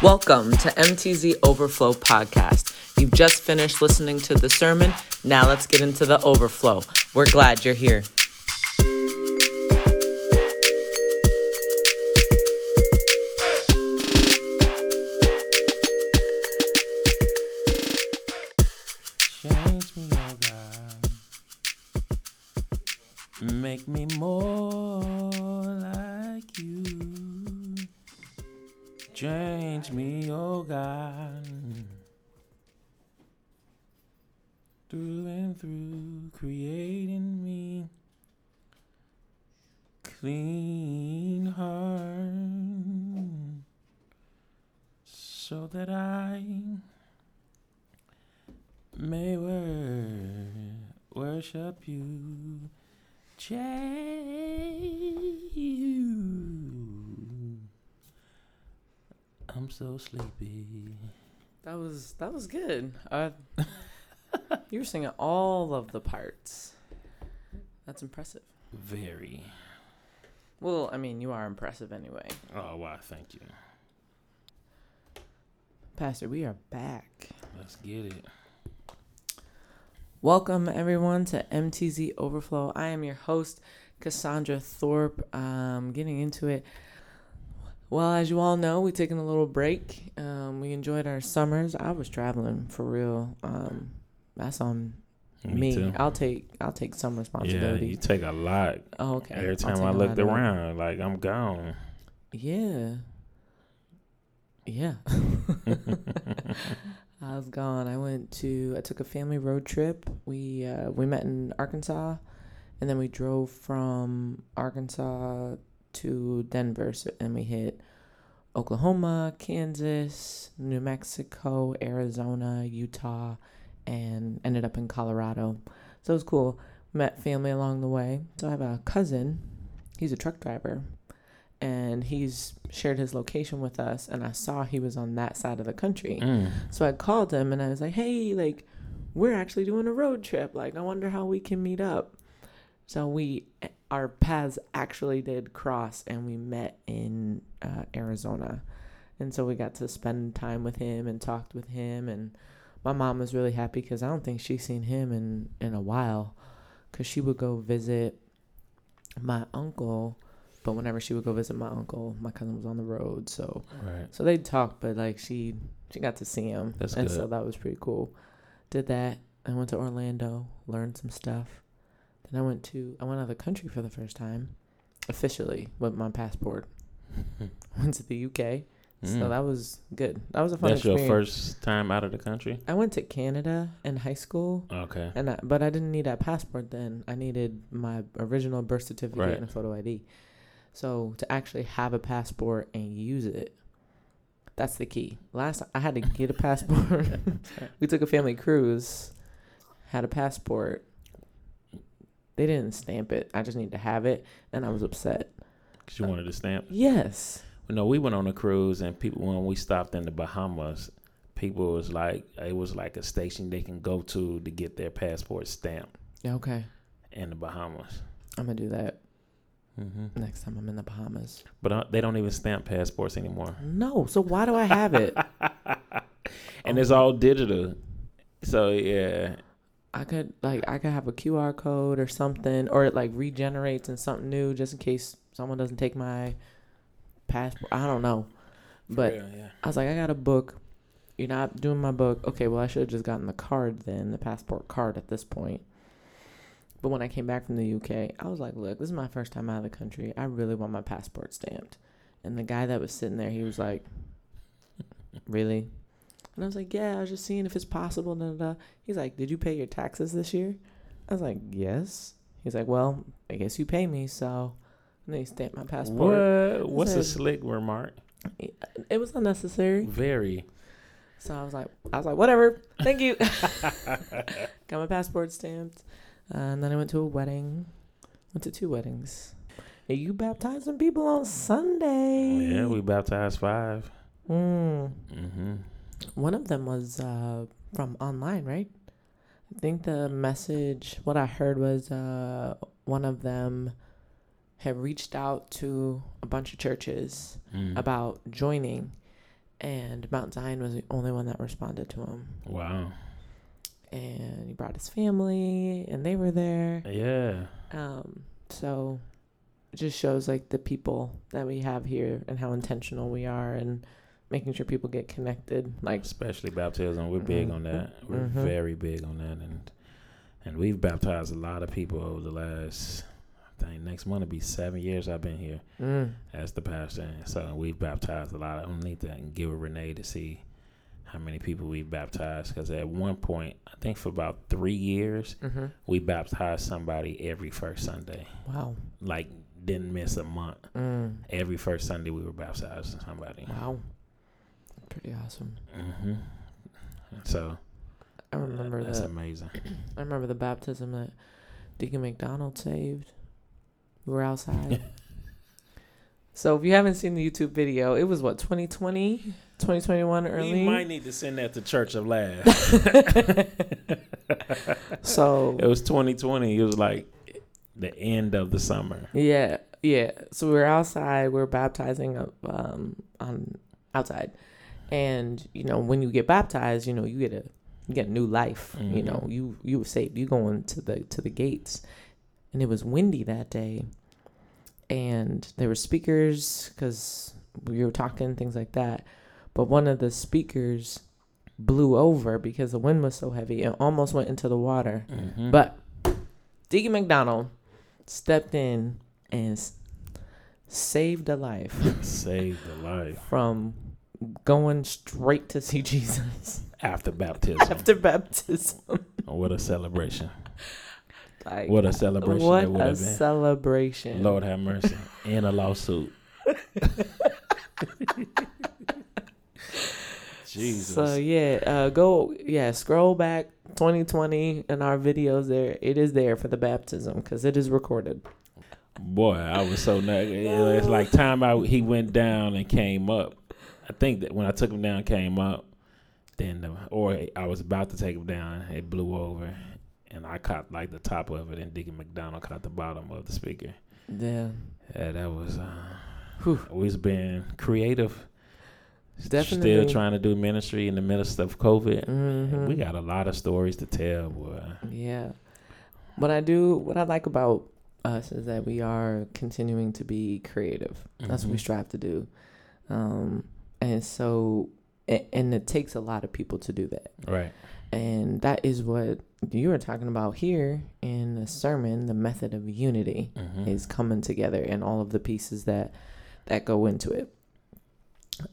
Welcome to MTZ Overflow Podcast. You've just finished listening to the sermon. Now let's get into the overflow. We're glad you're here. Was that was good. Uh, you were singing all of the parts. That's impressive. Very. Well, I mean, you are impressive anyway. Oh wow, thank you. Pastor, we are back. Let's get it. Welcome, everyone, to MTZ Overflow. I am your host, Cassaundra Thorpe. Um, getting into it. Well, as you all know, we taking a little break. Um, we enjoyed our summers. I was traveling for real. Um, that's on me. too. I'll take I'll take some responsibility. Yeah, you take a lot. oh, okay. Every time I looked around, like I'm gone. Yeah. Yeah. I was gone. I went to I took a family road trip. We uh we met in Arkansas and then we drove from Arkansas to Denver so, and we hit Oklahoma, Kansas, New Mexico, Arizona, Utah, and ended up in Colorado. So it was cool. Met family along the way. So I have a cousin. He's a truck driver and he's shared his location with us and i saw he was on that side of the country Mm. so i called him and i was like hey like we're actually doing a road trip like i wonder how we can meet up so we our paths actually did cross and we met in uh, arizona and so we got to spend time with him and talked with him and my mom was really happy because i don't think she's seen him in in a while because she would go visit my uncle but whenever she would go visit my uncle, my cousin was on the road, so Right. so they'd talk, but like she she got to see him, That's and so that was pretty cool. Did that. I went to Orlando, learned some stuff. Then I went to I went out of the country for the first time, officially with my passport. went to the UK, so Mm. that was good. That was a fun That's your first time out of the country. I went to Canada in high school, Okay. and I, but I didn't need that passport then. I needed my original birth certificate Right. and a photo ID. So to actually have a passport and use it, that's the key. Last I had to get a passport. we took a family cruise, had a passport. They didn't stamp it. I just need to have it, and I was upset. Cause you wanted to stamp. Yes. No, we went on a cruise and people when we stopped in the Bahamas, people was like it was like a station they can go to to get their passport stamped Yeah. Okay. in the Bahamas. I'm gonna do that hmm next time I'm in the Bahamas. But uh, they don't even stamp passports anymore, No. So why do I have it? and it's all digital. So yeah, I could like I could have a QR code or something, or it like regenerates in something new, just in case someone doesn't take my passport. I don't know, but yeah, yeah. I was like, I got a book. You're not doing my book. Okay, well I should have just gotten the card then, the passport card at this point. But when I came back from the UK, I was like, look, this is my first time out of the country. I really want my passport stamped. And the guy that was sitting there, he was like, really? And I was like, yeah, I was just seeing if it's possible. Da, da, da. He's like, did you pay your taxes this year? I was like, yes. He's like, well, I guess you pay me, so. And then he stamped my passport. What? What's a slick remark? It was unnecessary. Very. So I was like, I was like, whatever, thank you. Got my passport stamped, uh, and then I went to a wedding. Went to two weddings. Hey, you baptized some people on Sunday. Yeah, we baptized five. Mm. Mm-hmm. One of them was uh, from online, right? I think the message, what I heard was uh, one of them had reached out to a bunch of churches Mm. about joining and Mount Zion was the only one that responded to him. Wow. And he brought his family, and they were there. Yeah. Um, so it just shows like the people that we have here and how intentional we are and making sure people get connected. Like Especially baptism, we're big on that. We're Mhm. very big on that, and and we've baptized a lot of people over the last. I think next month will be seven years I've been here mm, as the pastor, and so we've baptized a lot. I don't need to give it Renee to see how many people we've baptized because at one point, I think for about three years, hmm we baptized somebody every first Sunday. wow, Like didn't miss a month. mm, Every first Sunday we were baptizing somebody. wow, pretty awesome. hmm So I remember that's the amazing. I remember the baptism that Deacon McDonald saved. We were outside. so if you haven't seen the YouTube video, it was what 2020, 2021 early. We might need to send that to Church of Laugh. so it was 2020. It was like the end of the summer. Yeah, yeah. So we were outside. We were baptizing um on outside, and you know when you get baptized, you know you get a you get new life. You Mhm. know you you were saved. You going to the to the gates, and it was windy that day, and there were speakers because we were talking things like that. But one of the speakers blew over because the wind was so heavy and almost went into the water. Mhm. But Deacon McDonald stepped in and saved a life saved the life from going straight to see Jesus after baptism. after baptism. what a celebration! Like, What a celebration what a been. celebration. Lord have mercy. In a lawsuit. Jesus. So yeah, uh, go yeah, scroll back 2020 in our videos there. It is there for the baptism because it is recorded. Boy, I was so nut. It's like time I he went down and came up. I think that when I took him down, came up, then the, or I was about to take him down, it blew over, and I caught like the top of it, and Deacon McDonald caught the bottom of the speaker. Yeah, Yeah, that was. Uh, Whew. We've been creative. Definitely. Still trying to do ministry in the midst of COVID. Mhm. We got a lot of stories to tell, boy. Yeah. What I do, what I like about us is that we are continuing to be creative. That's what we Mhm. strive to do. Um, and so, and it takes a lot of people to do that. Right. And that is what you were talking about here in the sermon. The method of unity Mhm. is coming together and all of the pieces that that go into it.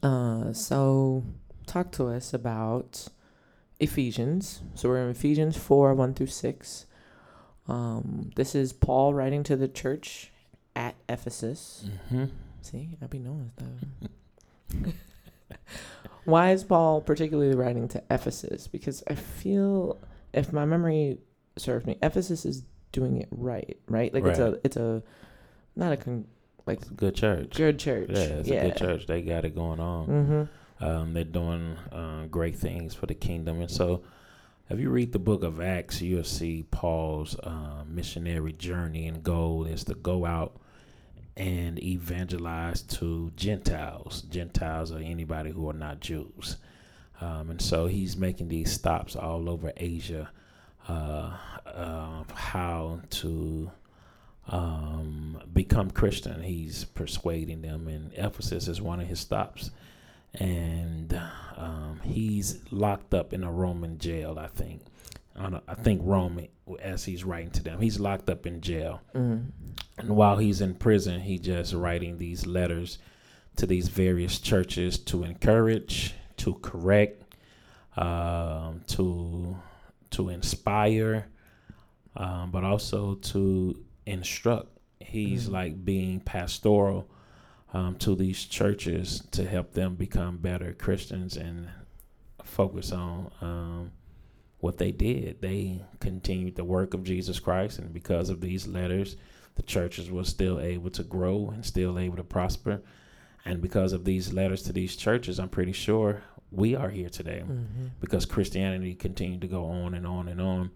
Uh, so talk to us about Ephesians. So we're in Ephesians four one through six. Um, this is Paul writing to the church at Ephesus. Mhm. See, I be knowing stuff. Why is Paul particularly writing to Ephesus? Because I feel, if my memory serves me, Ephesus is doing it right, right? Like it's a, it's a, not a con- like It's a good church. good church. Yeah, it's a good church. They got it going on. Mm-hmm. Um, they're doing uh, great things for the kingdom. And so, if you read the book of Acts, you'll see Paul's uh, missionary journey and goal is to go out and evangelize to Gentiles. Gentiles are anybody who are not Jews. Um, and so he's making these stops all over Asia, uh, uh, how to um, become Christian. He's persuading them, and Ephesus is one of his stops and um, he's locked up in a Roman jail. I think. I, I think Rome, as he's writing to them, he's locked up in jail, Mm. and while he's in prison, he just writing these letters to these various churches to encourage, to correct, um, to to inspire, um, but also to instruct. He's Mhm. like being pastoral um, to these churches to help them become better Christians and focus on um, what they did. They continued the work of Jesus Christ, and because of these letters, the churches were still able to grow and still able to prosper. And because of these letters to these churches, I'm pretty sure we are here today Mm-hmm. because Christianity continued to go on and on and on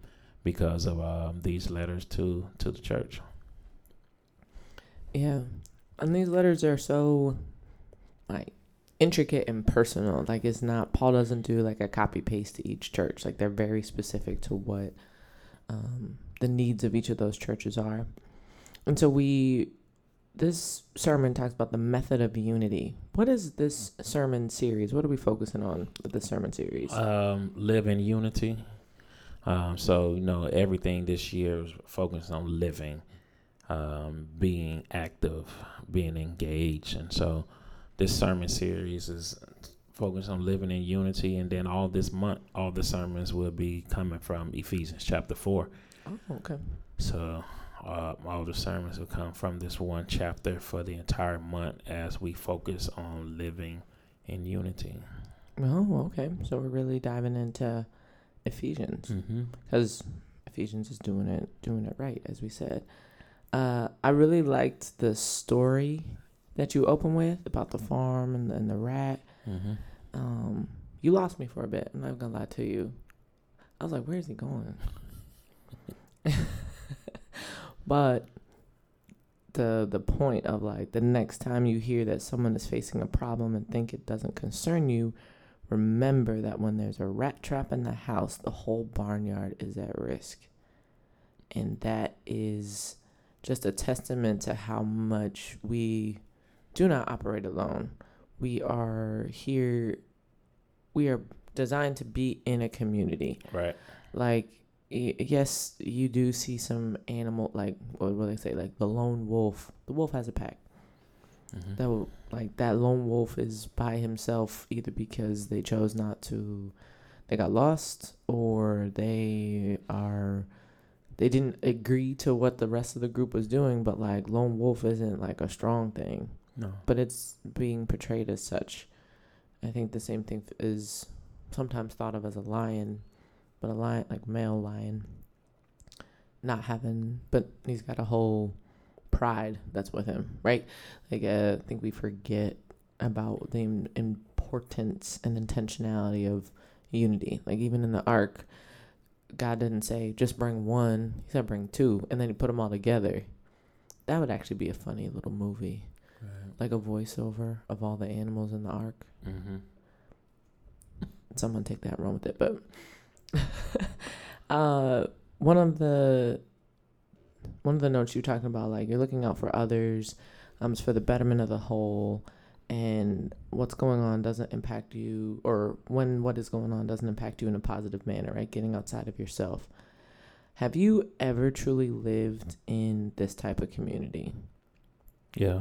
because of um, these letters to to the church. Yeah. And these letters are so like intricate and personal. Like it's not Paul doesn't do like a copy paste to each church. Like they're very specific to what um, the needs of each of those churches are. And so we this sermon talks about the method of unity. What is this sermon series? What are we focusing on with the sermon series? Um, live in unity. Um, so you know everything this year is focused on living, um, being active, being engaged, and so this sermon series is focused on living in unity. And then all this month, all the sermons will be coming from Ephesians chapter four. Oh, okay. So uh, all the sermons will come from this one chapter for the entire month as we focus on living in unity. Oh, okay. So we're really diving into Ephesians Mm-hmm. because Ephesians is doing it doing it right, as we said. Uh, I really liked the story that you open with about the farm and, and the rat. Mm-hmm. Um, you lost me for a bit. I'm not gonna lie to you. I was like, "Where is he going?" but the the point of like the next time you hear that someone is facing a problem and think it doesn't concern you, remember that when there's a rat trap in the house, the whole barnyard is at risk. And that is just a testament to how much we do not operate alone. We are here we are designed to be in a community. Right. Like yes, you do see some animal like what what they say like the lone wolf. The wolf has a pack. Mm-hmm. That w- like that lone wolf is by himself either because they chose not to, they got lost, or they are, they didn't agree to what the rest of the group was doing. But like lone wolf isn't like a strong thing, no. but it's being portrayed as such. I think the same thing is sometimes thought of as a lion, but a lion like male lion, not having, but he's got a whole pride that's with him, right? Like uh, I think we forget about the importance and intentionality of unity. Like even in the ark, God didn't say just bring one; He said bring two, and then He put them all together. That would actually be a funny little movie. Like a voiceover of all the animals in the ark. Mm-hmm. Someone take that run with it, but uh, one of the one of the notes you're talking about, like you're looking out for others, um, it's for the betterment of the whole, and what's going on doesn't impact you, or when what is going on doesn't impact you in a positive manner, right? Getting outside of yourself. Have you ever truly lived in this type of community? Yeah.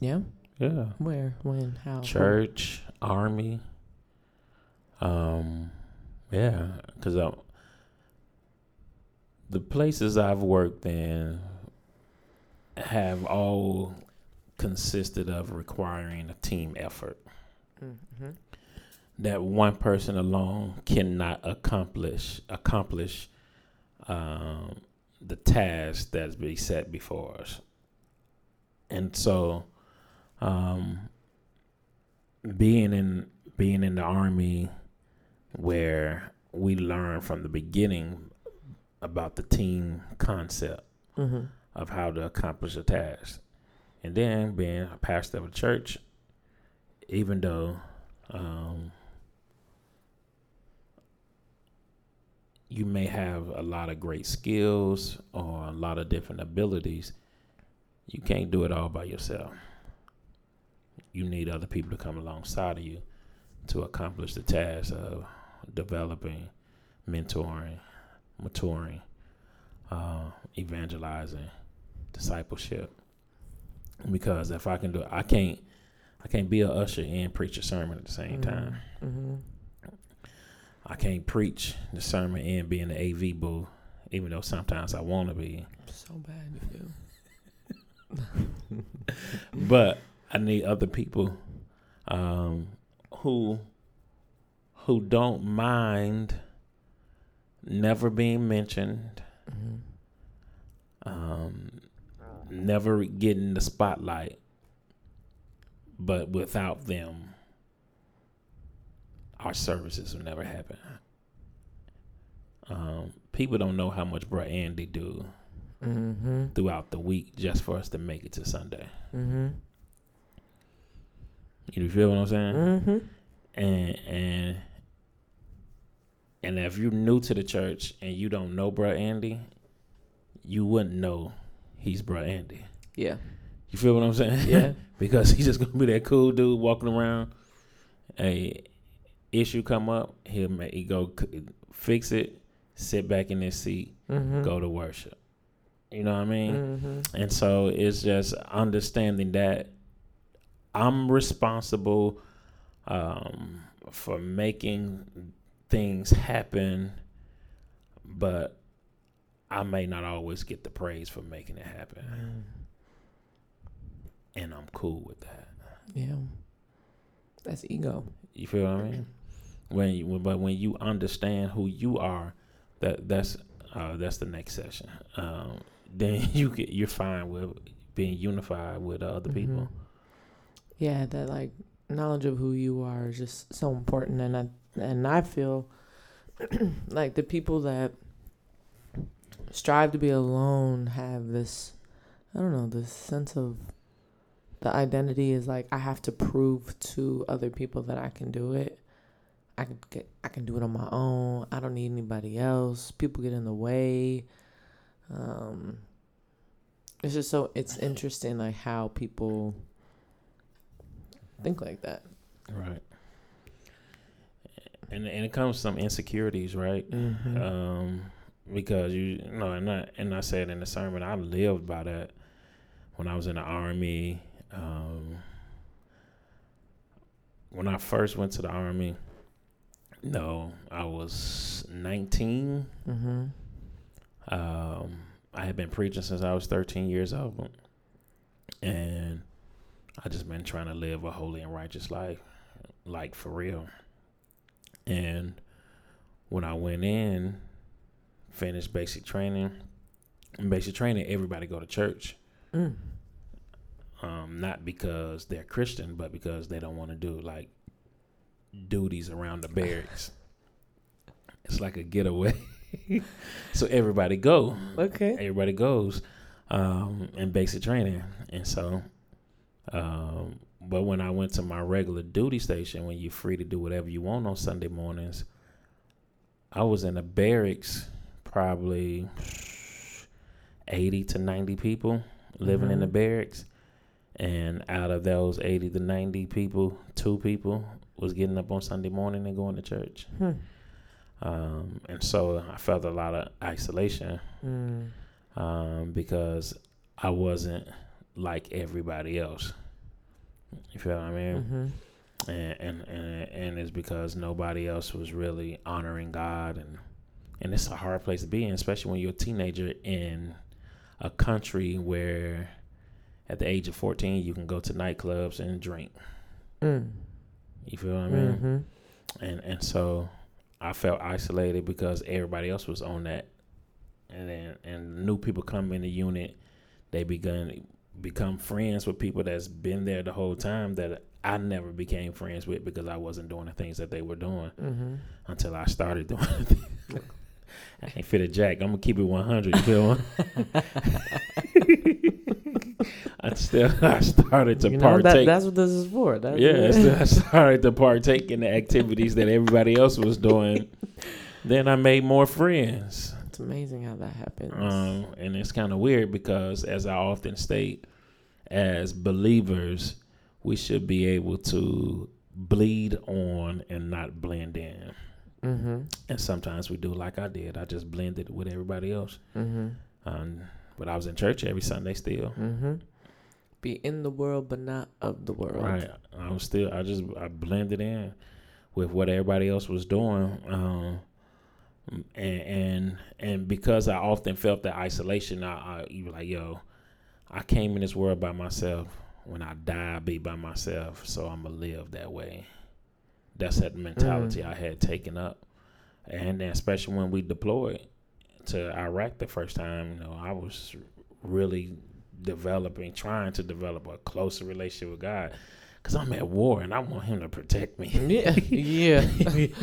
Yeah. Yeah. Where? When? How? Church, army. Um, yeah, because the places I've worked in have all consisted of requiring a team effort. Mhm. that one person alone cannot accomplish accomplish um, the task that's be set before us. And so, um, being in being in the army, where we learn from the beginning about the team concept Mhm. of how to accomplish a task. And then being a pastor of a church, even though um, you may have a lot of great skills or a lot of different abilities, you can't do it all by yourself. You need other people to come alongside of you to accomplish the task of developing, mentoring, maturing, uh, evangelizing, discipleship. Because if I can do it, I can't. I can't be a usher and preach a sermon at the same time. Mhm. I can't preach the sermon and be in the AV booth, even though sometimes I want to be. So bad you do. But I need other people um, who who don't mind never being mentioned, Mhm. um, never getting the spotlight. But without them, our services will never happen. Um, people don't know how much Bro Andy do Mhm. throughout the week just for us to make it to Sunday. Mhm. You feel what I'm saying? Mm-hmm. And and and if you're new to the church and you don't know Bruh Andy, you wouldn't know he's Bruh Andy. Yeah. You feel what I'm saying? Yeah. because he's just gonna be that cool dude walking around. A issue come up, he'll make he go fix it, sit back in his seat, Mm-hmm. go to worship. You know what I mean? Mm-hmm. And so it's just understanding that I'm responsible um, for making things happen, but I may not always get the praise for making it happen. And I'm cool with that. Yeah. That's ego. You feel what I mean? When you, but when you understand who you are, that that's uh, that's the next session. Um, then you get you're fine with being unified with other people. Yeah, that like knowledge of who you are is just so important, and I and I feel like the people that strive to be alone have this, I don't know, this sense of the identity is like I have to prove to other people that I can do it. I can get, I can do it on my own. I don't need anybody else. People get in the way. Um, it's just so it's interesting like how people think like that. Right. And and it comes some insecurities, right? Mm-hmm. Um, because you, know, and I and I said in the sermon, I lived by that when I was in the army. Um, when I first went to the army, no, I was nineteen. mm-hmm. Um, I had been preaching since I was 13 years old. And I just been trying to live a holy and righteous life, like for real. And when I went in, finished basic training, in basic training, everybody go to church. Mm. Um, not because they're Christian, but because they don't want to do like duties around the barracks. It's like a getaway. so everybody go. Okay. Everybody goes um, in basic training, and so. Um, but when I went to my regular duty station, when you're free to do whatever you want on Sunday mornings, I was in a barracks, probably eighty to ninety people living in the Mhm. barracks, and out of those eighty to ninety people, two people was getting up on Sunday morning and going to church. Hmm. Um, and so I felt a lot of isolation Mm. um, because I wasn't like everybody else. You feel what I mean? Mm-hmm. And, and and and it's because nobody else was really honoring God, and and it's a hard place to be in, especially when you're a teenager in a country where, at the age of 14, you can go to nightclubs and drink. Mm. You feel what I mean? Mm-hmm. and and so I felt isolated because everybody else was on that, and then and new people come in the unit, they begun become friends with people that's been there the whole time that I never became friends with because I wasn't doing the things that they were doing Mm-hmm. until I started doing the. I ain't fit a jack. I'm gonna keep it 100. You feel me? I still I started to you know partake. that, that's what this is for. That's Yeah, I started to partake in the activities that everybody else was doing. then I made more friends. Amazing how that happens. Um, and it's kind of weird because, as I often state, as believers, we should be able to bleed on and not blend in. mm-hmm. And sometimes we do like I did. I just blended with everybody else. Mm-hmm. Um, but I was in church every Sunday still. Mm-hmm. Be in the world, but not of the world. Right. I was still. I just I blended in with what everybody else was doing, um, and and and because I often felt that isolation, I, I you were like, yo, I came in this world by myself. When I die, I'll be by myself. So I'm gonna live that way. That's that mentality mm. I had taken up, and then especially when we deployed to Iraq the first time, you know, I was really developing, trying to develop a closer relationship with God, because I'm at war and I want Him to protect me. Yeah. yeah.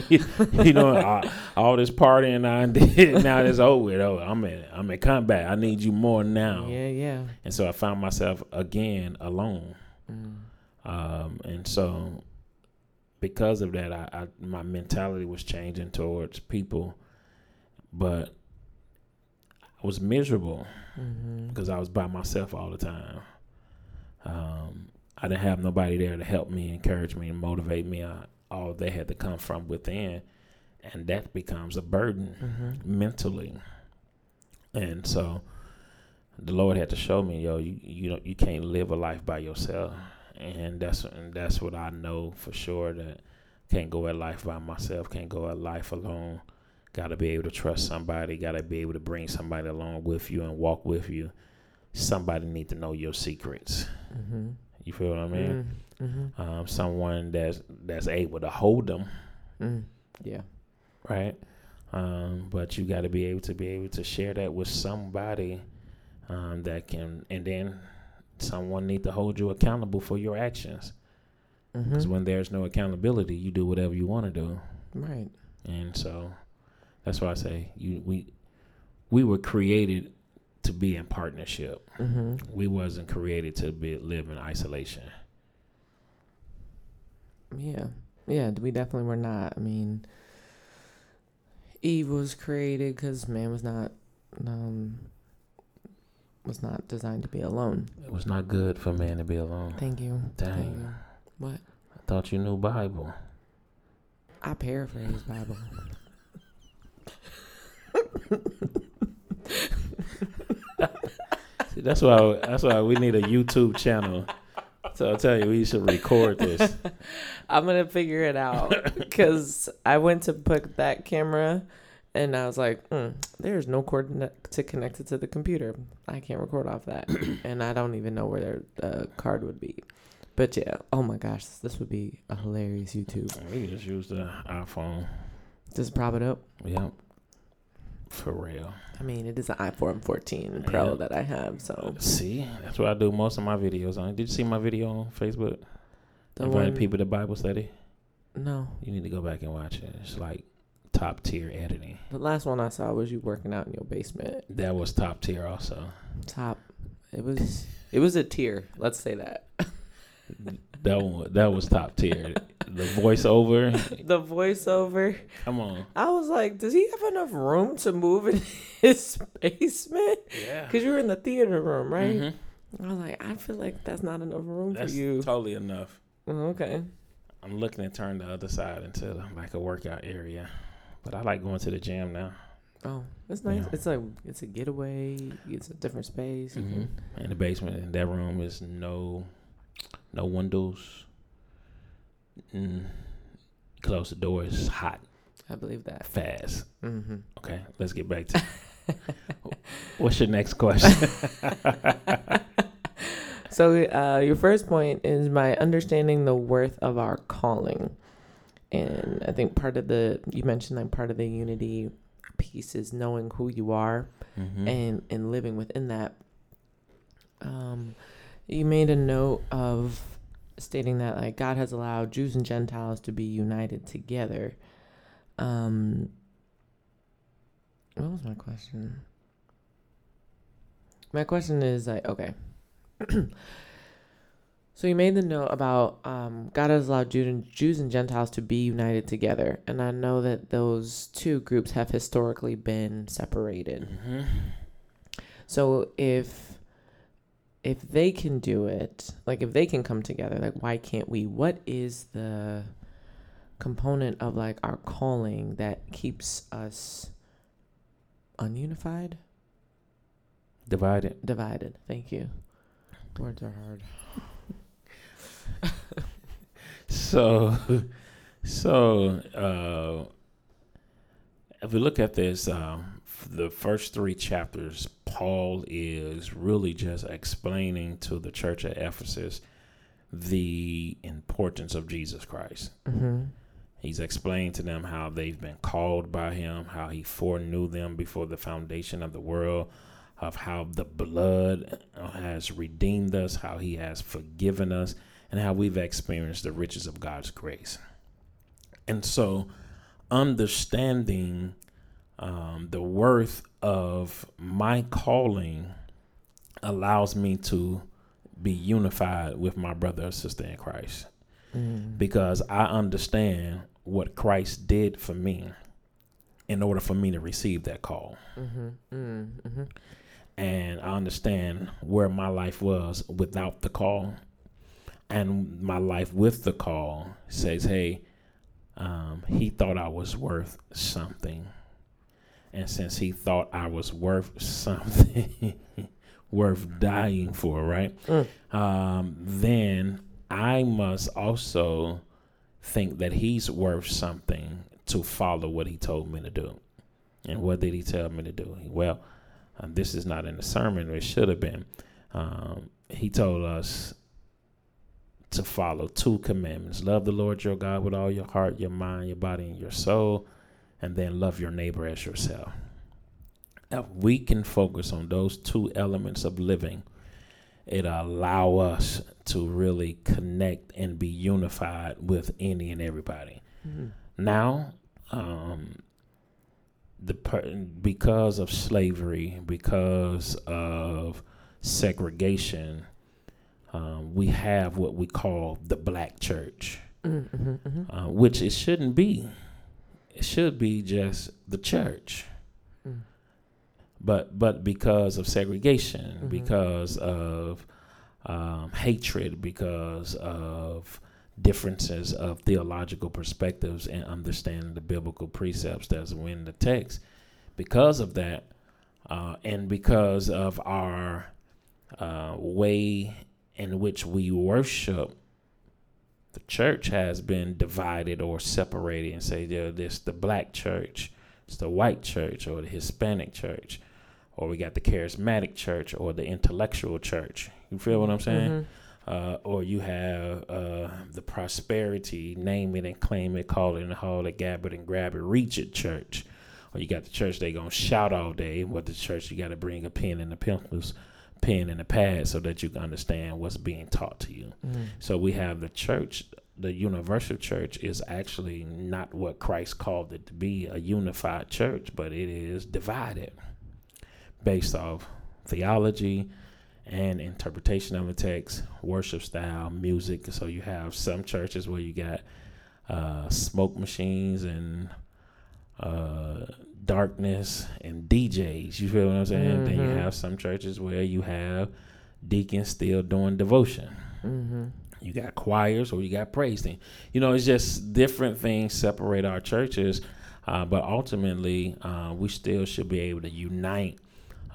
you know, all, all this partying I did now it's over. Oh, I'm in, I'm in combat. I need you more now. Yeah. Yeah. And so I found myself again alone. Mm. Um, and so because of that, I, I my mentality was changing towards people, but I was miserable Mm-hmm. because I was by myself all the time. Um, I didn't have nobody there to help me, encourage me, and motivate me. I, all they had to come from within, and that becomes a burden Mm-hmm. mentally. And so, the Lord had to show me, yo, you you don't you can't live a life by yourself, and that's and that's what I know for sure that can't go at life by myself, can't go at life alone. Got to be able to trust somebody. Got to be able to bring somebody along with you and walk with you. Somebody need to know your secrets. Mm-hmm. You feel what I mean? Mm-hmm. Um, someone that's that's able to hold them, Mm. Yeah. right? Um, but you got to be able to be able to share that with somebody um, that can, and then someone need to hold you accountable for your actions. Because Mm-hmm. when there's no accountability, you do whatever you want to do. Right. And so that's why I say you we we were created to be in partnership. Mm-hmm. We wasn't created to be live in isolation. Yeah. Yeah, we definitely were not. I mean, Eve was created because man was not um was not designed to be alone. It was not good for man to be alone. Thank you. Thank Dang. you. What? I thought you knew Bible. I paraphrase Bible. See, that's why that's why we need a YouTube channel. So I'll tell you, we should record this. I'm gonna figure it out because I went to put that camera, and I was like, mm, "There's no cord to connect it to the computer. I can't record off that, and I don't even know where the uh, card would be." But yeah, oh my gosh, this would be a hilarious YouTube. We can just use the iPhone. Just prop it up. Yep. For real. I mean, it is an iPhone 14 Pro Yeah. that I have, so See, that's what I do most of my videos on. Did you see my video on Facebook? the Inviting one. people to Bible study. No, You need to go back and watch it. It's like top tier editing. the last one I saw was you working out in your basement. That was top tier also. Top. It was. It was a tier. Let's say that. That one that was top tier. The voiceover. the voiceover. Come on. I was like, does he have enough room to move in his basement? Yeah. Because you were in the theater room, right? Mhm. I was like, I feel like that's not enough room That's for you. totally enough. Oh, okay. I'm looking to turn the other side into like a workout area. But I like going to the gym now. Oh, it's nice. Yeah. It's like it's a getaway. It's a different space. You hmm In the basement, in that room is no, no windows. Mm. Close the door. It's hot, I believe that. fast. Mm-hmm. Okay, let's get back to. What's your next question? So, uh, your first point is my understanding the worth of our calling, and I think part of the you mentioned like part of the unity piece is knowing who you are Mhm. and and living within that. Um, you made a note of stating that like God has allowed Jews and Gentiles to be united together. Um, what was my question? My question is like okay. so you made the note about um, God has allowed Jew and, Jews and Gentiles to be united together, and I know that those two groups have historically been separated. Mhm. So if if they can do it, like if they can come together, like why can't we? What is the component of like our calling that keeps us ununified, Divided. divided? Thank you. Words are hard. So, so uh, if we look at this, um, the first three chapters, Paul is really just explaining to the church at Ephesus the importance of Jesus Christ. Mm-hmm. He's explained to them how they've been called by him, how he foreknew them before the foundation of the world, of how the blood has redeemed us, how he has forgiven us, and how we've experienced the riches of God's grace. And so, understanding um, the worth of my calling allows me to be unified with my brother or sister in Christ Mm. because I understand what Christ did for me in order for me to receive that call. Mm-hmm. Mm. Mm-hmm. And I understand where my life was without the call. And my life with the call says, hey, um, he thought I was worth something. And since he thought I was worth something, worth dying for, right? Mm. Um, then I must also think that he's worth something to follow what he told me to do. And what did he tell me to do? Well, uh, this is not in the sermon, it should have been. Um, he told us to follow two commandments love the Lord your God with all your heart, your mind, your body, and your soul, and then love your neighbor as yourself. If we can focus on those two elements of living, it allow us to really connect and be unified with any and everybody. Mm. Now, um, the per- because of slavery, because of segregation, um, we have what we call the black church, Mm. Mm-hmm. Mm-hmm. uh, which it shouldn't be. It should be just the church. Mm. But but because of segregation, Mhm. because of um, hatred, because of differences of theological perspectives and understanding the biblical precepts that's in the text, because of that, uh, and because of our uh, way in which we worship, the church has been divided or separated and say, yeah, this the black church, it's the white church or the Hispanic church, or we got the charismatic church or the intellectual church. You feel what I'm saying? Mhm. Uh, or you have uh, the prosperity, name it and claim it, call it and haul it, gab it and grab it, reach it church. Or you got the church they gonna shout all day. What the church you got to bring a pen and a pencils, pen and a pad so that you can understand what's being taught to you. Mm. So we have the church, the universal church is actually not what Christ called it to be, a unified church, but it is divided based off theology and interpretation of the text, worship style, music. So you have some churches where you got uh, smoke machines and uh, darkness and DJs. You feel what I'm saying? Then you Mhm. have some churches where you have deacons still doing devotion. Mm-hmm. You got choirs or you got praise team. You know, it's just different things separate our churches, uh, but ultimately, uh, we still should be able to unite,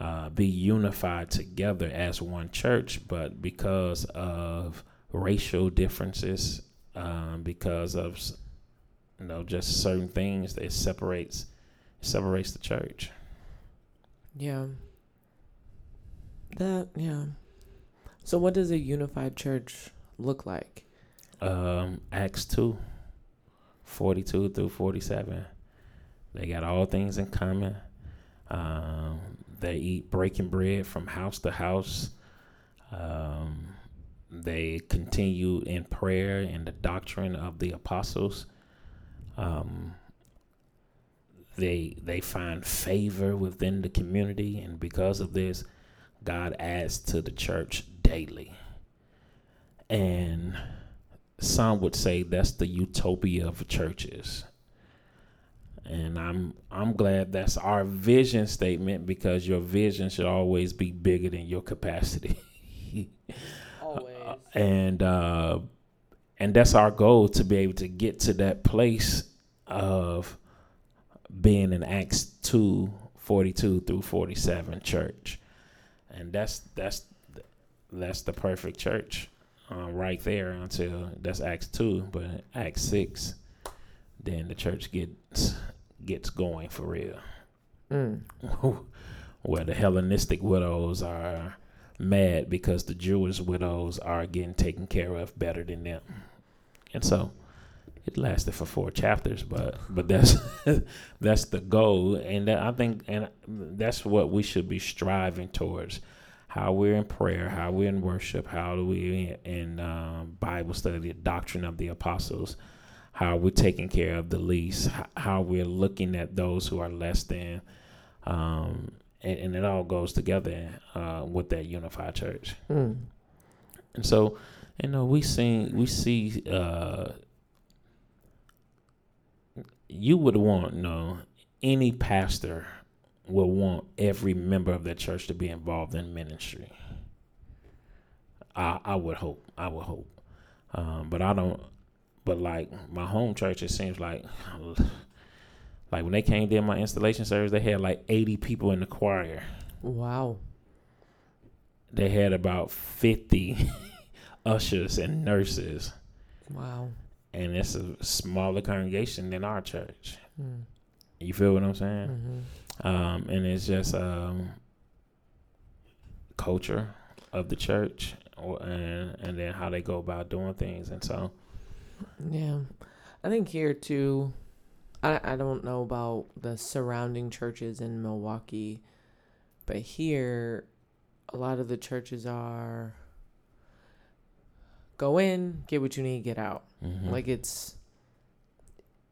uh, be unified together as one church. But because of racial differences, um, because of you know just certain things, that separates separates the church. Yeah. That yeah. So what does a unified church look like? um, Acts 2, 42 through 47. They got all things in common. Um, they eat breaking bread from house to house. Um, they continue in prayer and the doctrine of the apostles. Um, they they find favor within the community, and because of this, God adds to the church daily. And some would say that's the utopia of churches. And I'm I'm glad that's our vision statement because your vision should always be bigger than your capacity. Always. and uh, and that's our goal to be able to get to that place of being in Acts 2, 42 through 47 church. And that's that's that's the perfect church uh, right there until that's Acts 2, but Acts 6 then the church gets gets going for real. Mm. Where the Hellenistic widows are mad because the Jewish widows are getting taken care of better than them. And so it lasted for four chapters, but but that's that's the goal, and that, I think and that's what we should be striving towards. How we're in prayer, how we're in worship, how do we in um, Bible study, the doctrine of the apostles, how we're taking care of the least, how we're looking at those who are less than, um, and, and it all goes together uh, with that unified church. Mm. And so, you know, we see we see uh you would want, no any pastor will want every member of that church to be involved in ministry. I I would hope. I would hope. Um, but I don't but like my home church it seems like like when they came did my installation service, they had like eighty people in the choir. Wow. They had about fifty ushers and nurses. Wow. And it's a smaller congregation than our church. Mm. You feel what I'm saying? Mm-hmm. Um, and it's just um, culture of the church, or, and and then how they go about doing things. And so, Yeah. I think here too I I don't know about the surrounding churches in Milwaukee, but here a lot of the churches are go in, get what you need, get out. mhm. Like it's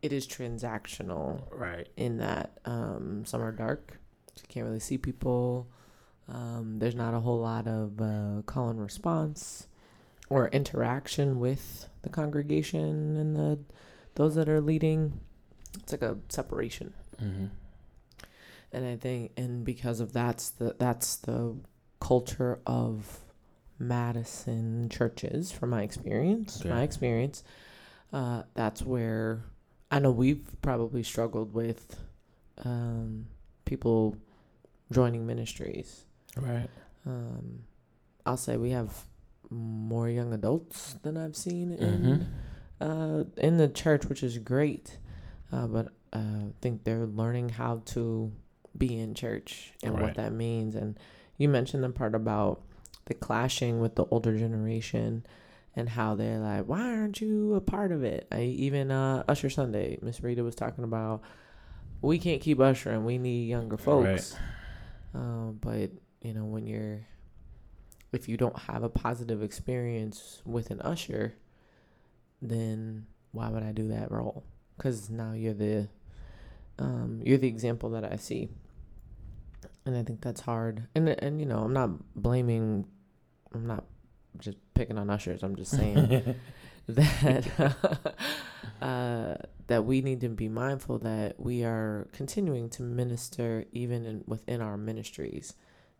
it is transactional right, in that um, some are dark, so you can't really see people. Um, there's not a whole lot of uh, call and response or interaction with the congregation and the those that are leading. It's like a separation, hmm and I think, and because of that's the that's the culture of Madison churches, from my experience. My experience, uh, that's where I know we've probably struggled with um, people joining ministries. right, Um, I'll say we have more young adults than I've seen in Mhm. uh, in the church, which is great. Uh, but uh, I think they're learning how to be in church and Right. what that means. And you mentioned the part about the clashing with the older generation and how they're like, why aren't you a part of it? I even uh, Usher Sunday, Miss Rita was talking about, we can't keep ushering. We need younger folks. Uh, but you know, when you're, if you don't have a positive experience with an usher, then why would I do that role? Because now you're the, um, you're the example that I see, and I think that's hard. And and you know, I'm not blaming, I'm not just picking on ushers. I'm just saying that uh, that we need to be mindful that we are continuing to minister even in, within our ministries,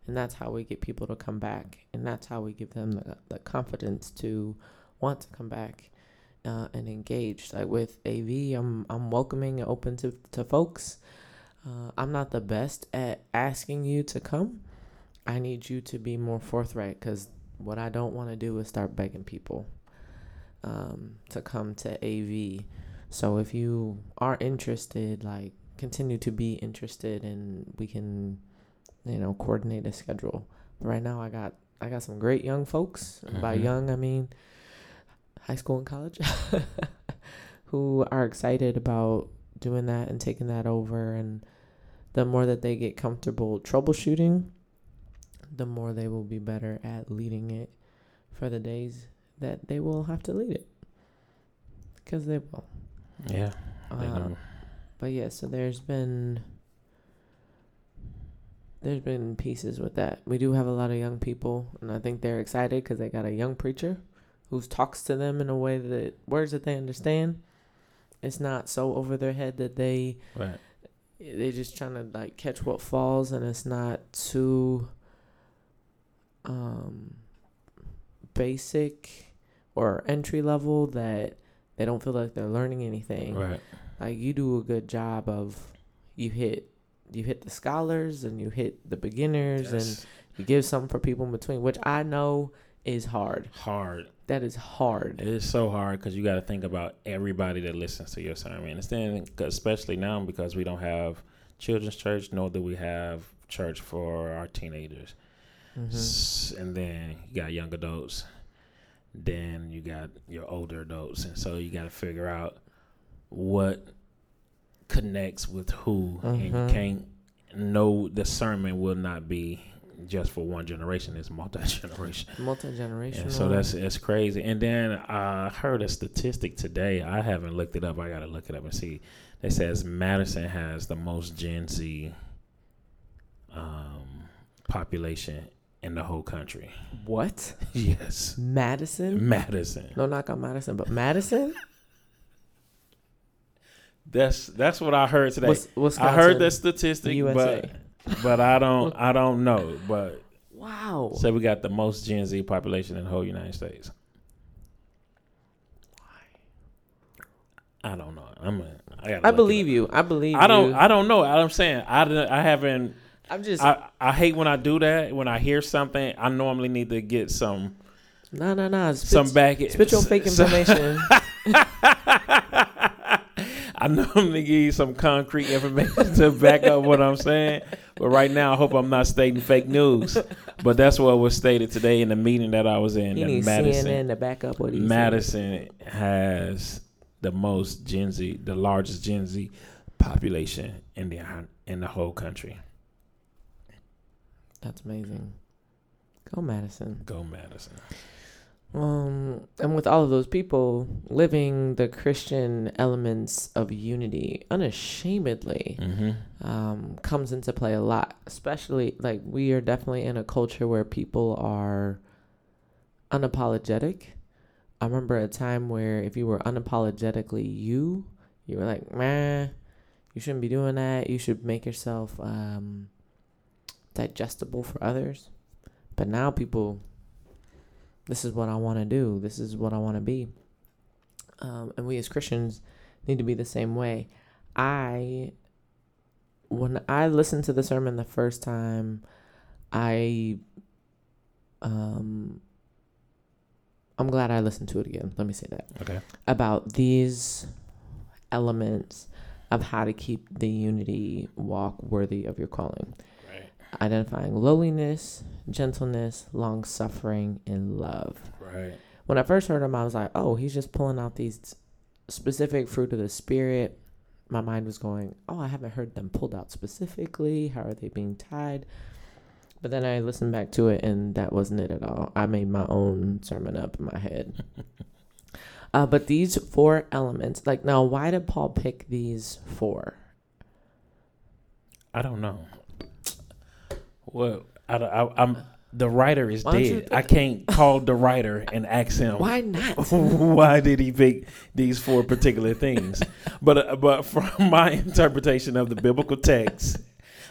and that's how we get people to come back, and that's how we give them the, the confidence to want to come back uh, and engage. Like with AV, I'm I'm welcoming and open to to folks. Uh, I'm not the best at asking you to come. I need you to be more forthright because what I don't want to do is start begging people um, to come to AV. So if you are interested, like continue to be interested, and we can, you know, coordinate a schedule. But right now, I got I got some great young folks. And By young, I mean high school and college, who are excited about doing that and taking that over. And the more that they get comfortable troubleshooting, the more they will be better at leading it for the days that they will have to lead it. Because they will. yeah, they Uh, but yeah, so there's been there's been pieces with that. We do have a lot of young people, and I think they're excited because they got a young preacher who talks to them in a way that words that they understand. It's not so over their head that they right, they just trying to like catch what falls, and it's not too um basic or entry level that they don't feel like they're learning anything right, like you do a good job of you hit you hit the scholars and you hit the beginners and you give something for people in between which i know is hard hard. that is hard It is so hard because you got to think about everybody that listens to your sermon. And then, especially now, because we don't have children's church, nor do we have church for our teenagers. Mhm. And then you got young adults. Then you got your older adults, and so you got to figure out what connects with who, and you can't. No, the sermon will not be just for one generation. It's multi generation. multi-generational Yeah, so that's it's crazy. And then I heard a statistic today. I haven't looked it up. I gotta look it up and see. It says Madison has the most Gen Z um, population in the whole country. What? yes. Madison? Madison. No knock on Madison, but Madison? That's that's what I heard today. Wis- Wisconsin. I heard that statistic, USA. but but I don't I don't know. But Wow. So we got the most Gen Z population in the whole United States. I don't know. I'm. A, I believe you. I believe I don't. you. I don't know. I'm saying I. I haven't. I'm just I, I hate when I do that. When I hear something, I normally need to get some no no no. Some back. spit your fake information. I normally give you some concrete information to back up what I'm saying. But right now, I hope I'm not stating fake news. But that's what was stated today in the meeting that I was in. that needs Madison, CNN to back up what he said. Madison has the most Gen Z, the largest Gen Z population in the in the whole country. That's amazing. Go Madison. Go Madison. Um, and with all of those people living the Christian elements of unity unashamedly, Mm-hmm. um, comes into play a lot. Especially like we are definitely in a culture where people are unapologetic. I remember a time where if you were unapologetically you, you were like, man, you shouldn't be doing that. You should make yourself um, digestible for others. But now people, this is what I want to do. This is what I want to be. Um, and we as Christians need to be the same way. I, when I listened to the sermon the first time, I, um, I'm glad I listened to it again. Let me say that Okay. about these elements of how to keep the unity walk worthy of your calling. Identifying lowliness, gentleness, long suffering, and love. Right. When I first heard him, I was like, oh, he's just pulling out these specific fruit of the spirit. My mind was going, oh, I haven't heard them pulled out specifically. How are they being tied? But then I listened back to it, and that wasn't it at all. I made my own sermon up in my head. uh, but these four elements, like, now, why did Paul pick these four? I don't know. Well, I, I, am the writer is Why dead. I can't call the writer and ask him Why not? why did he pick these four particular things. but uh, but from my interpretation of the biblical text,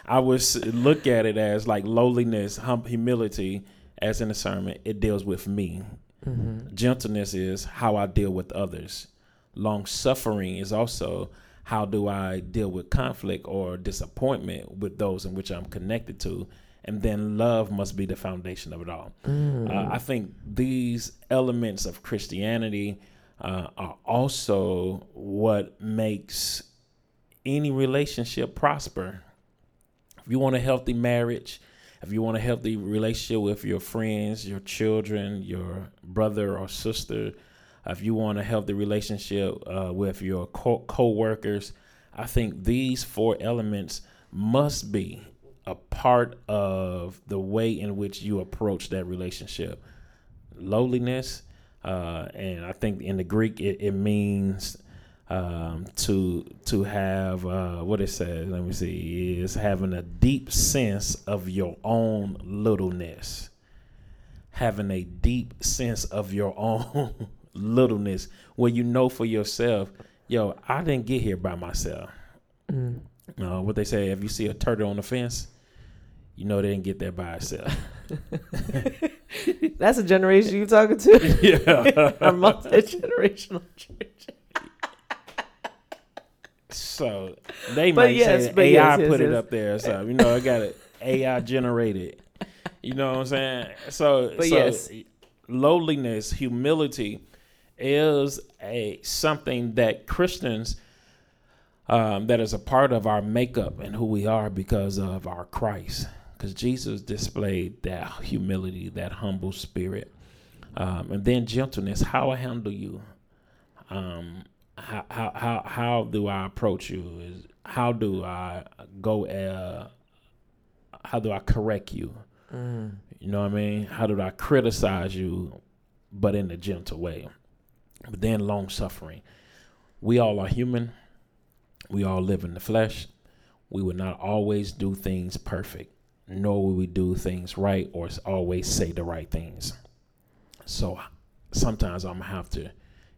I would look at it as like lowliness, hum- humility, as in the sermon. It deals with me. Mm-hmm. Gentleness is how I deal with others. Long suffering is also how do I deal with conflict or disappointment with those in which I'm connected to. And then love must be the foundation of it all. Mm. Uh, I think these elements of Christianity uh, are also what makes any relationship prosper. If you want a healthy marriage, if you want a healthy relationship with your friends, your children, your brother or sister, if you want a healthy relationship uh, with your co- co-workers, I think these four elements must be a part of the way in which you approach that relationship. Lowliness, uh, and I think in the Greek it, it means um, to to have uh, what it says. Let me see, is having a deep sense of your own littleness. Having a deep sense of your own littleness, where you know for yourself, yo, I didn't get here by myself. Mm. Uh, what they say, if you see a turtle on the fence, you know they didn't get there by itself. That's a generation you talking to? yeah. Our multi generational church. So they But might yes, say AI yes, yes, put it up there something. You know, I got it AI generated. You know what I'm saying? So, But so yes. lowliness, humility is a something that Christians um, that is a part of our makeup and who we are because of our Christ. Because Jesus displayed that humility, that humble spirit, um, and then gentleness. How I handle you, um, how, how how how do I approach you? Is how do I go? Uh, how do I correct you? Mm. You know what I mean? How do I criticize you, but in a gentle way? But then long suffering. We all are human. We all live in the flesh. We will not always do things perfect. nor will we do things right or always say the right things. So sometimes I'm gonna have to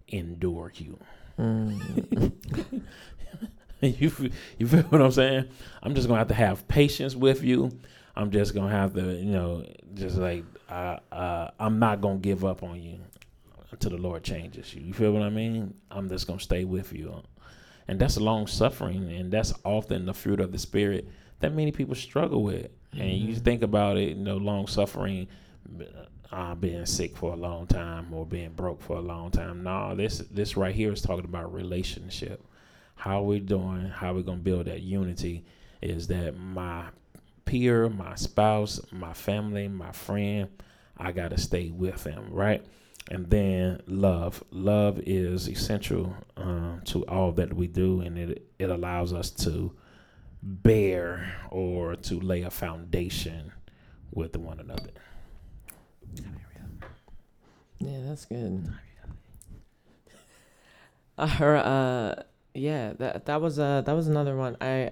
endure you. Mm. you you feel what I'm saying? I'm just gonna have to have patience with you. I'm just gonna have to, you know, just like uh, uh, I'm not gonna give up on you until the Lord changes you. You feel what I mean? I'm just gonna stay with you, and that's long suffering, and that's often the fruit of the spirit that many people struggle with. Mm-hmm. And you mm-hmm. think about it, you know, long suffering, uh, being sick for a long time or being broke for a long time. No, this this right here is talking about relationship. How we doing? How we gonna build that unity? Is that my peer, my spouse, my family, my friend? I gotta stay with them, right? And then love. Love is essential um, to all that we do, and it it allows us to bear or to lay a foundation with one another. Yeah, that's good. Uh, uh, yeah, that that was uh that was another one. I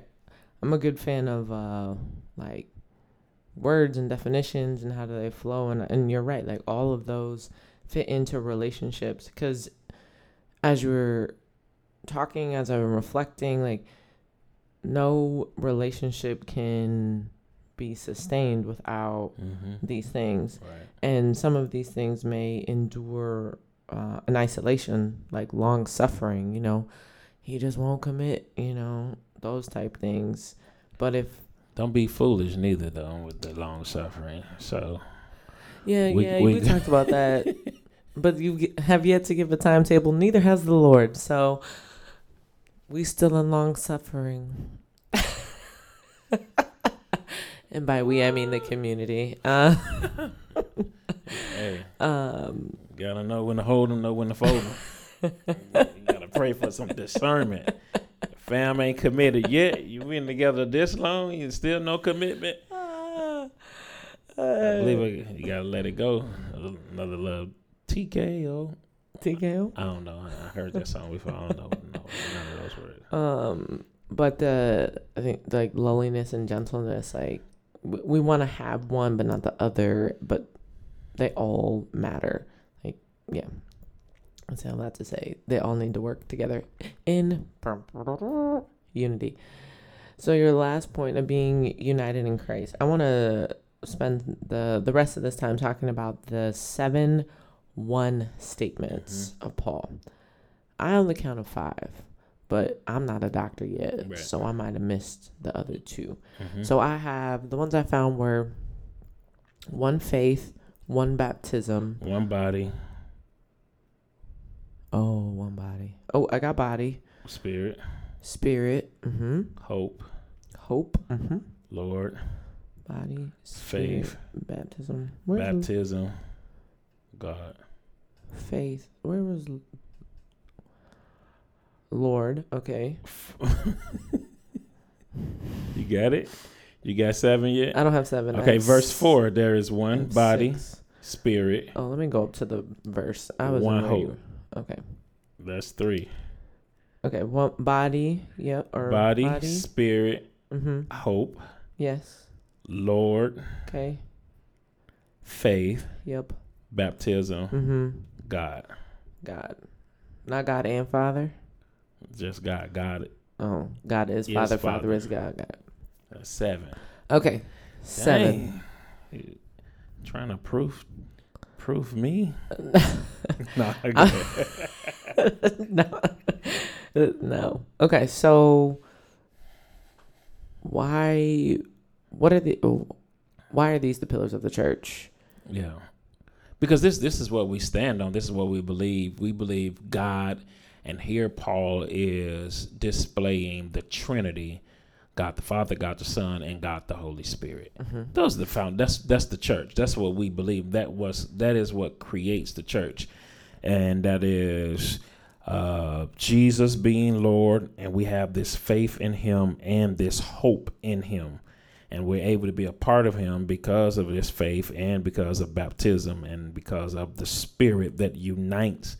I'm a good fan of uh like words and definitions and how do they flow and and you're right, like all of those fit into relationships because as you were talking as i'm reflecting like no relationship can be sustained without mm-hmm. these things right. and some of these things may endure uh, an isolation like long suffering you know he just won't commit you know those type things but if don't be foolish neither though with the long suffering so yeah we, yeah we, we talked about that but you have yet to give a timetable. Neither has the Lord. So we still in long suffering. and by we, I mean the community. Uh, hey, um, gotta know when to hold them, know when to fold them. you gotta pray for some discernment. Fam ain't committed yet. You been together this long, you still no commitment. Uh, I believe you gotta let it go. Another little TKO. TKO. I don't know. I heard that song before. I don't know. No, none of those words. Um, but the I think like lowliness and gentleness, like we, we want to have one, but not the other. But they all matter. Like yeah, that's all that to say. They all need to work together in unity. So your last point of being united in Christ, I want to spend the the rest of this time talking about the seven one statements mm-hmm. of Paul. I on the count of five, but I'm not a doctor yet, right. so I might have missed the other 2 mm-hmm. So I have the ones I found were one faith, one baptism, one body. Oh, one body. Oh, I got body. Spirit. Spirit. Mm-hmm. Hope. Hope. Mm-hmm. Lord. Body. Spirit, faith. Baptism. Where's baptism. The- God. Faith. Where was Lord? Okay. you got it? You got seven yet? I don't have seven. Okay, verse four. There is one body, six. spirit. Oh, let me go up to the verse. I was one hope. Okay. That's three. Okay, one body. Yep. Or body, body. spirit, mm-hmm. hope. Yes. Lord. Okay. Faith. Yep baptism, mm-hmm. God. God. Not God and Father? Just God. God. Oh, God is, is Father, Father, Father is God. God. That's seven. Okay. Seven. Dang. Trying to prove prove me? no, no. no. Okay, so why what are the why are these the pillars of the church? Yeah because this this is what we stand on. This is what we believe. We believe God, and here Paul is displaying the Trinity. God the Father, God the Son, and God the Holy Spirit. Mm-hmm. Those are the found. That's that's the church. That's what we believe. That was that is what creates the church, and that is uh, Jesus being Lord, and we have this faith in Him and this hope in Him and we're able to be a part of him because of his faith and because of baptism and because of the spirit that unites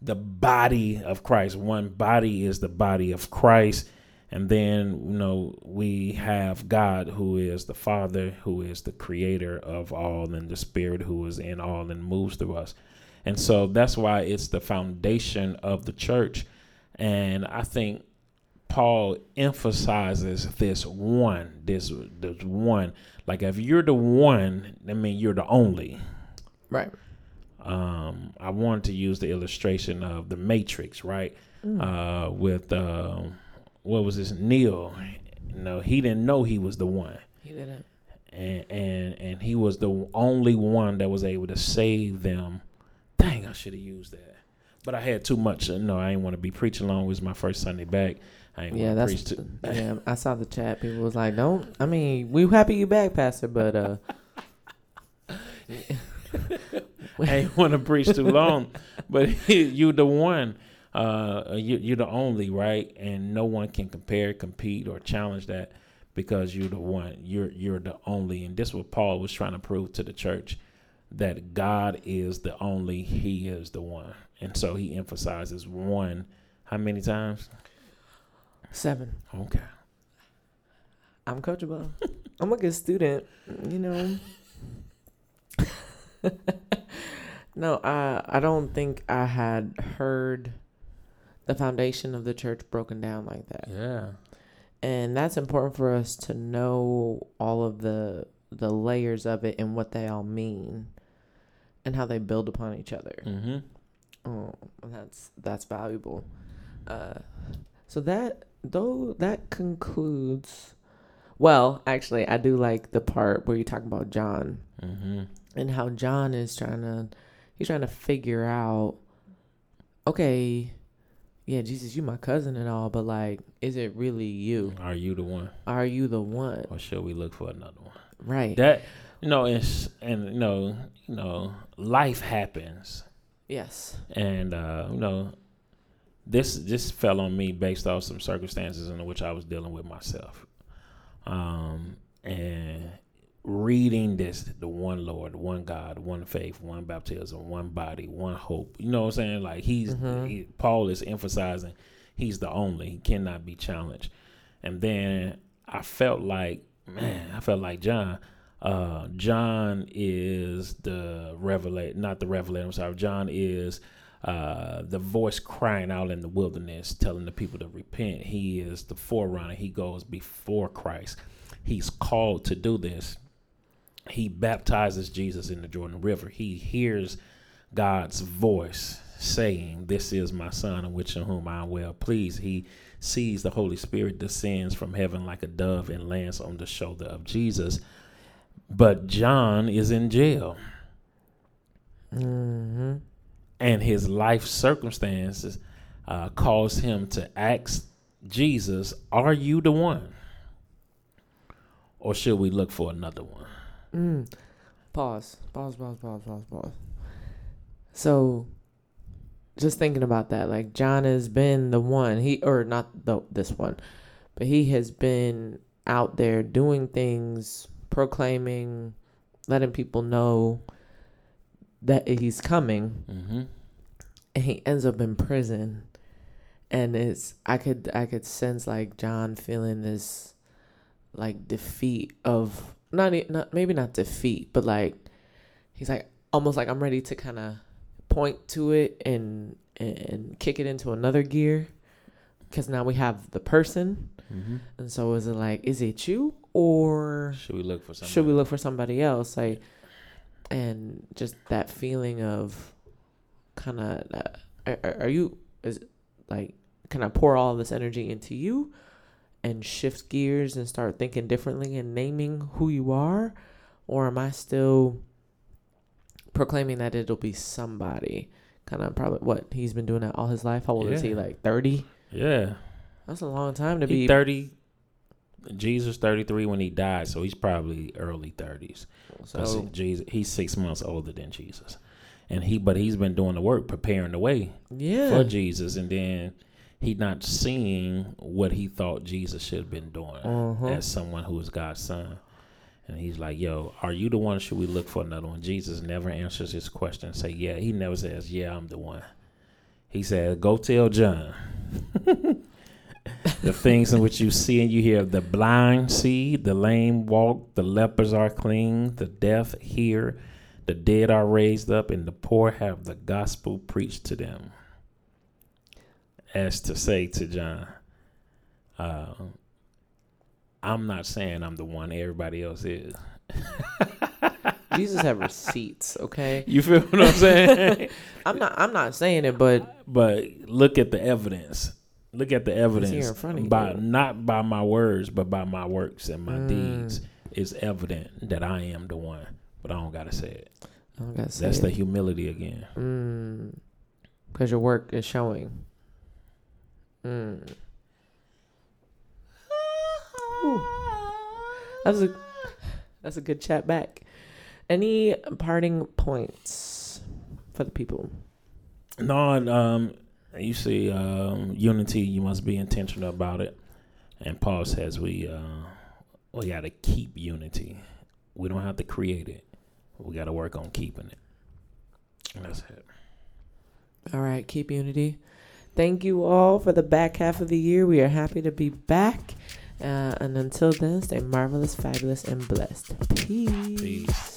the body of Christ. One body is the body of Christ, And then, you know, we have God who is the Father, who is the creator of all, and the Spirit who is in all and moves through us. And so that's why it's the foundation of the church. And I think Paul emphasizes this one, this this one. Like if you're the one, I mean you're the only. Right. Um, I wanted to use the illustration of the Matrix, right? Mm. Uh, with uh, what was this Neo? You know, he didn't know he was the one. He didn't. And and and he was the only one that was able to save them. Dang, I should have used that. But I had too much. No, I didn't want to be preaching long. It was my first Sunday back. I ain't yeah, that's to, yeah. I saw the chat. People was like, "Don't." I mean, we happy you back, Pastor, but uh. I ain't want to preach too long, but you the one. Uh, you, you're the only right, and no one can compare, compete, or challenge that because you're the one. You're you're the only, and this is what Paul was trying to prove to the church that God is the only. He is the one, and so he emphasizes one. How many times? Seven. Okay. I'm coachable. I'm a good student. You know. no, I I don't think I had heard the foundation of the church broken down like that. Yeah. And that's important for us to know all of the the layers of it and what they all mean and how they build upon each other. Mm-hmm. Oh, that's that's valuable. Uh, so that though that concludes. Well, actually, I do like the part where you talk about John mm-hmm. and how John is trying to he's trying to figure out. Okay, yeah, Jesus, you my cousin and all, but like, is it really you? Are you the one? Are you the one? Or should we look for another one? Right. That you know, and and you know, you know, life happens. Yes. And uh, you know, this this fell on me based off some circumstances in which I was dealing with myself. Um, and reading this the one lord one god one faith one baptism one body one hope you know what i'm saying like he's mm-hmm. he, paul is emphasizing he's the only he cannot be challenged and then i felt like man i felt like john uh, john is the revelator not the revelator i'm sorry john is uh, the voice crying out in the wilderness telling the people to repent he is the forerunner he goes before christ he's called to do this he baptizes Jesus in the Jordan River. He hears God's voice saying, This is my son, in which in whom I am well pleased. He sees the Holy Spirit descends from heaven like a dove and lands on the shoulder of Jesus. But John is in jail. Mm-hmm. And his life circumstances uh, cause him to ask Jesus, Are you the one? Or should we look for another one? Mm. Pause. Pause. Pause. Pause. Pause. Pause. So, just thinking about that, like John has been the one. He or not the this one, but he has been out there doing things, proclaiming, letting people know that he's coming, mm-hmm. and he ends up in prison. And it's I could I could sense like John feeling this like defeat of not not maybe not defeat, but like he's like almost like I'm ready to kind of point to it and and kick it into another gear because now we have the person, mm-hmm. and so is it like is it you or should we look for somebody? should we look for somebody else like and just that feeling of kind of uh, are, are you is like can I pour all this energy into you and shift gears and start thinking differently and naming who you are? Or am I still proclaiming that it'll be somebody? Kind of probably what he's been doing that all his life. How old yeah. is he? Like 30? Yeah. That's a long time to he be 30. Jesus 33 when he died, so he's probably early 30s. So Jesus, he's six months older than Jesus, and he but he's been doing the work, preparing the way yeah. for Jesus, and then he not seeing what he thought Jesus should have been doing uh-huh. as someone who is God's son. And he's like, "Yo, are you the one? Should we look for another one?" Jesus never answers his question. Say, "Yeah." He never says, "Yeah, I'm the one." He said, "Go tell John." the things in which you see and you hear. The blind see, the lame walk, the lepers are clean, the deaf hear, the dead are raised up, and the poor have the gospel preached to them. As to say to John, uh, I'm not saying I'm the one everybody else is. Jesus have receipts, okay? You feel what I'm saying? I'm not I'm not saying it, but but look at the evidence. Look at the evidence in front of by you. not by my words, but by my works and my Mm. deeds. It's evident that I am the one, but I don't gotta say it. I don't gotta say That's the humility again. Mm, because your work is showing. Mm. That's a that's a good chat back. Any parting points for the people? No, um, you see, um, unity. You must be intentional about it. And Paul says we uh, we got to keep unity. We don't have to create it. We got to work on keeping it. And that's it. All right, keep unity. Thank you all for the back half of the year. We are happy to be back. Uh, and until then, stay marvelous, fabulous, and blessed. Peace. Peace.